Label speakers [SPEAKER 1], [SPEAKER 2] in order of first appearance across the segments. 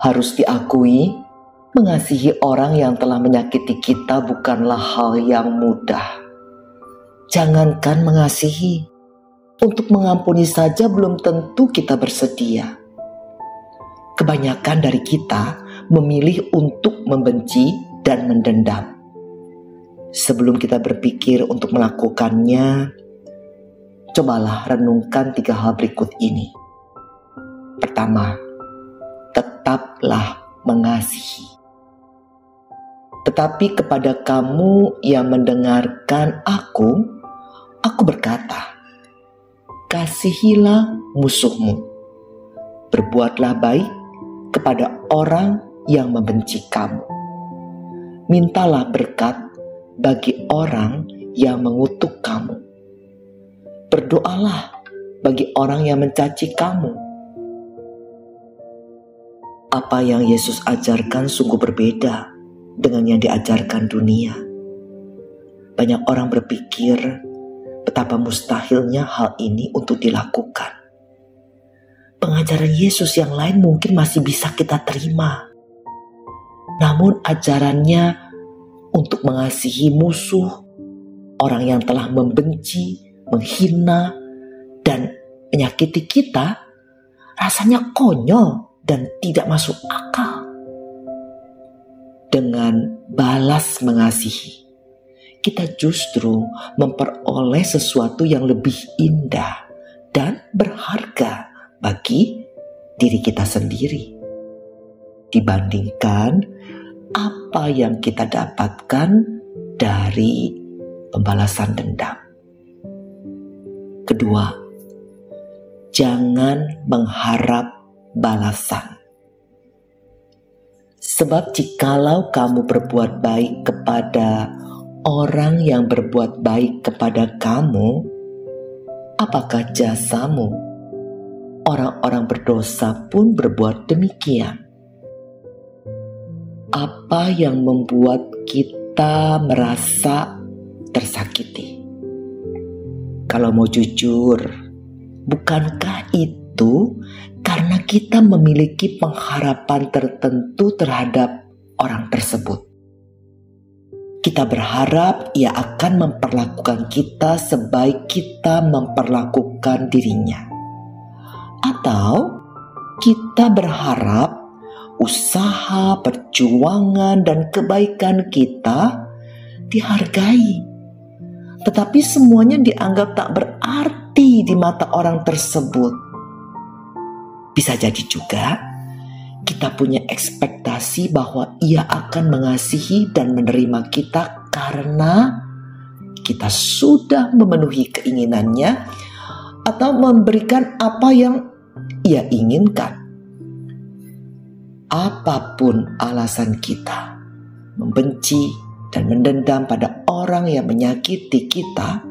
[SPEAKER 1] Harus diakui, mengasihi orang yang telah menyakiti kita bukanlah hal yang mudah. Jangankan mengasihi, untuk mengampuni saja belum tentu kita bersedia. Kebanyakan dari kita memilih untuk membenci dan mendendam. Sebelum kita berpikir untuk melakukannya, cobalah renungkan tiga hal berikut ini. Pertama, tetaplah mengasihi. Tetapi kepada kamu yang mendengarkan aku, aku berkata, kasihilah musuhmu. Berbuatlah baik kepada orang yang membenci kamu. Mintalah berkat bagi orang yang mengutuk kamu. Berdoalah bagi orang yang mencaci kamu. Apa yang Yesus ajarkan sungguh berbeda dengan yang diajarkan dunia. Banyak orang berpikir betapa mustahilnya hal ini untuk dilakukan. Pengajaran Yesus yang lain mungkin masih bisa kita terima. Namun ajarannya untuk mengasihi musuh, orang yang telah membenci, menghina, dan menyakiti kita, rasanya konyol dan tidak masuk akal. Dengan balas mengasihi, kita justru memperoleh sesuatu yang lebih indah dan berharga bagi diri kita sendiri dibandingkan apa yang kita dapatkan dari pembalasan dendam. Kedua, jangan mengharap balasan. Sebab jikalau kamu berbuat baik kepada orang yang berbuat baik kepada kamu, apakah jasamu? Orang-orang berdosa pun berbuat demikian. Apa yang membuat kita merasa tersakiti? Kalau mau jujur, bukankah itu kita memiliki pengharapan tertentu terhadap orang tersebut? Kita berharap ia akan memperlakukan kita sebaik kita memperlakukan dirinya, atau kita berharap usaha, perjuangan, dan kebaikan kita dihargai, tetapi semuanya dianggap tak berarti di mata orang tersebut. Bisa jadi juga kita punya ekspektasi bahwa ia akan mengasihi dan menerima kita karena kita sudah memenuhi keinginannya atau memberikan apa yang ia inginkan. Apa pun alasan kita membenci dan mendendam pada orang yang menyakiti kita,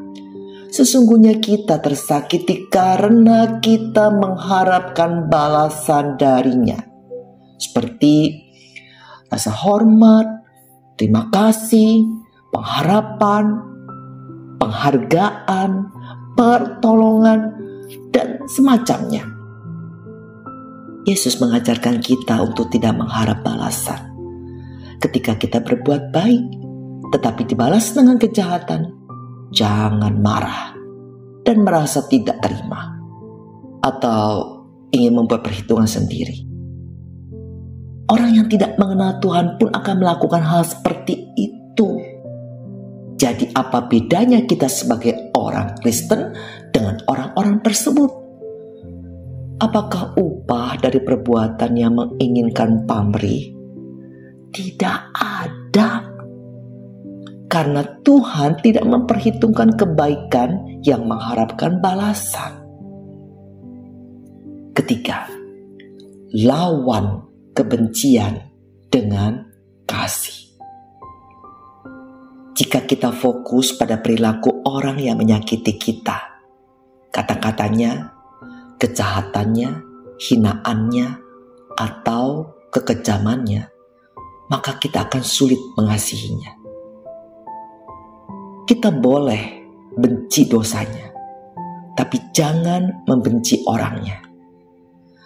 [SPEAKER 1] sesungguhnya kita tersakiti karena kita mengharapkan balasan darinya seperti rasa hormat, terima kasih, pengharapan, penghargaan, pertolongan, dan semacamnya. Yesus mengajarkan kita untuk tidak mengharap balasan. Ketika kita berbuat baik, tetapi dibalas dengan kejahatan, jangan marah dan merasa tidak terima, atau ingin membuat perhitungan sendiri. Orang yang tidak mengenal Tuhan pun akan melakukan hal seperti itu. Jadi, apa bedanya kita sebagai orang Kristen dengan orang-orang tersebut? Apakah upah dari perbuatan yang menginginkan pamrih? Tidak ada, karena Tuhan tidak memperhitungkan kebaikan yang mengharapkan balasan. Ketiga, lawan kebencian dengan kasih. Jika kita fokus pada perilaku orang yang menyakiti kita, kata-katanya, kejahatannya, hinaannya, atau kekejamannya, maka kita akan sulit mengasihinya. Kita boleh benci dosanya, tapi jangan membenci orangnya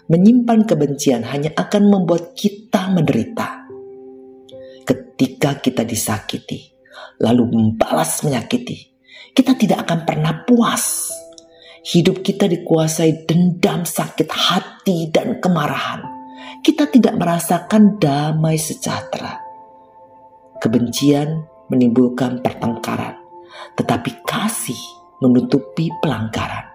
[SPEAKER 1] menyimpan kebencian hanya akan membuat kita menderita. Ketika kita disakiti, lalu membalas menyakiti, kita tidak akan pernah puas. Hidup kita dikuasai dendam, sakit hati, dan kemarahan. Kita tidak merasakan damai sejahtera. Kebencian menimbulkan pertengkaran, tetapi kasih menutupi pelanggaran.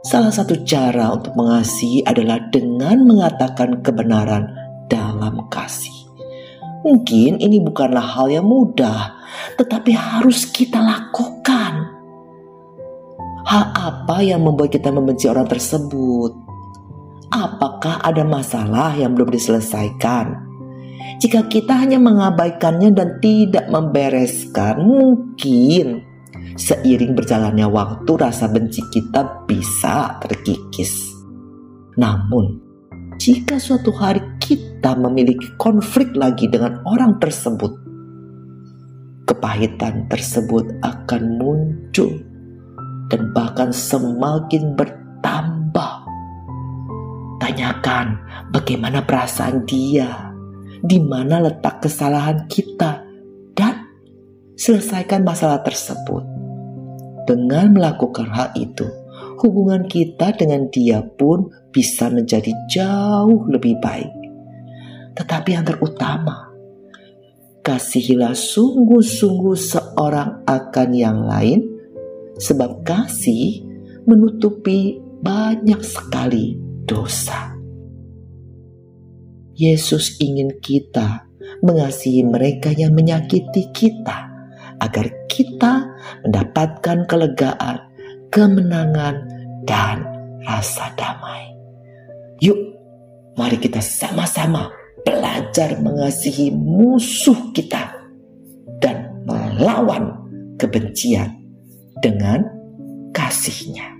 [SPEAKER 1] Salah satu cara untuk mengasihi adalah dengan mengatakan kebenaran dalam kasih. Mungkin ini bukanlah hal yang mudah, tetapi harus kita lakukan. Hal apa yang membuat kita membenci orang tersebut? Apakah ada masalah yang belum diselesaikan? Jika kita hanya mengabaikannya dan tidak membereskan, mungkin Seiring berjalannya waktu, rasa benci kita bisa terkikis. Namun, jika suatu hari kita memiliki konflik lagi dengan orang tersebut, kepahitan tersebut akan muncul dan bahkan semakin bertambah. Tanyakan bagaimana perasaan dia, di mana letak kesalahan kita, dan selesaikan masalah tersebut dengan melakukan hal itu, hubungan kita dengan dia pun bisa menjadi jauh lebih baik. Tetapi yang terutama, kasihilah sungguh-sungguh seorang akan yang lain, sebab kasih menutupi banyak sekali dosa. Yesus ingin kita mengasihi mereka yang menyakiti kita agar kita mendapatkan kelegaan, kemenangan, dan rasa damai. Yuk, mari kita sama-sama belajar mengasihi musuh kita dan melawan kebencian dengan kasihnya.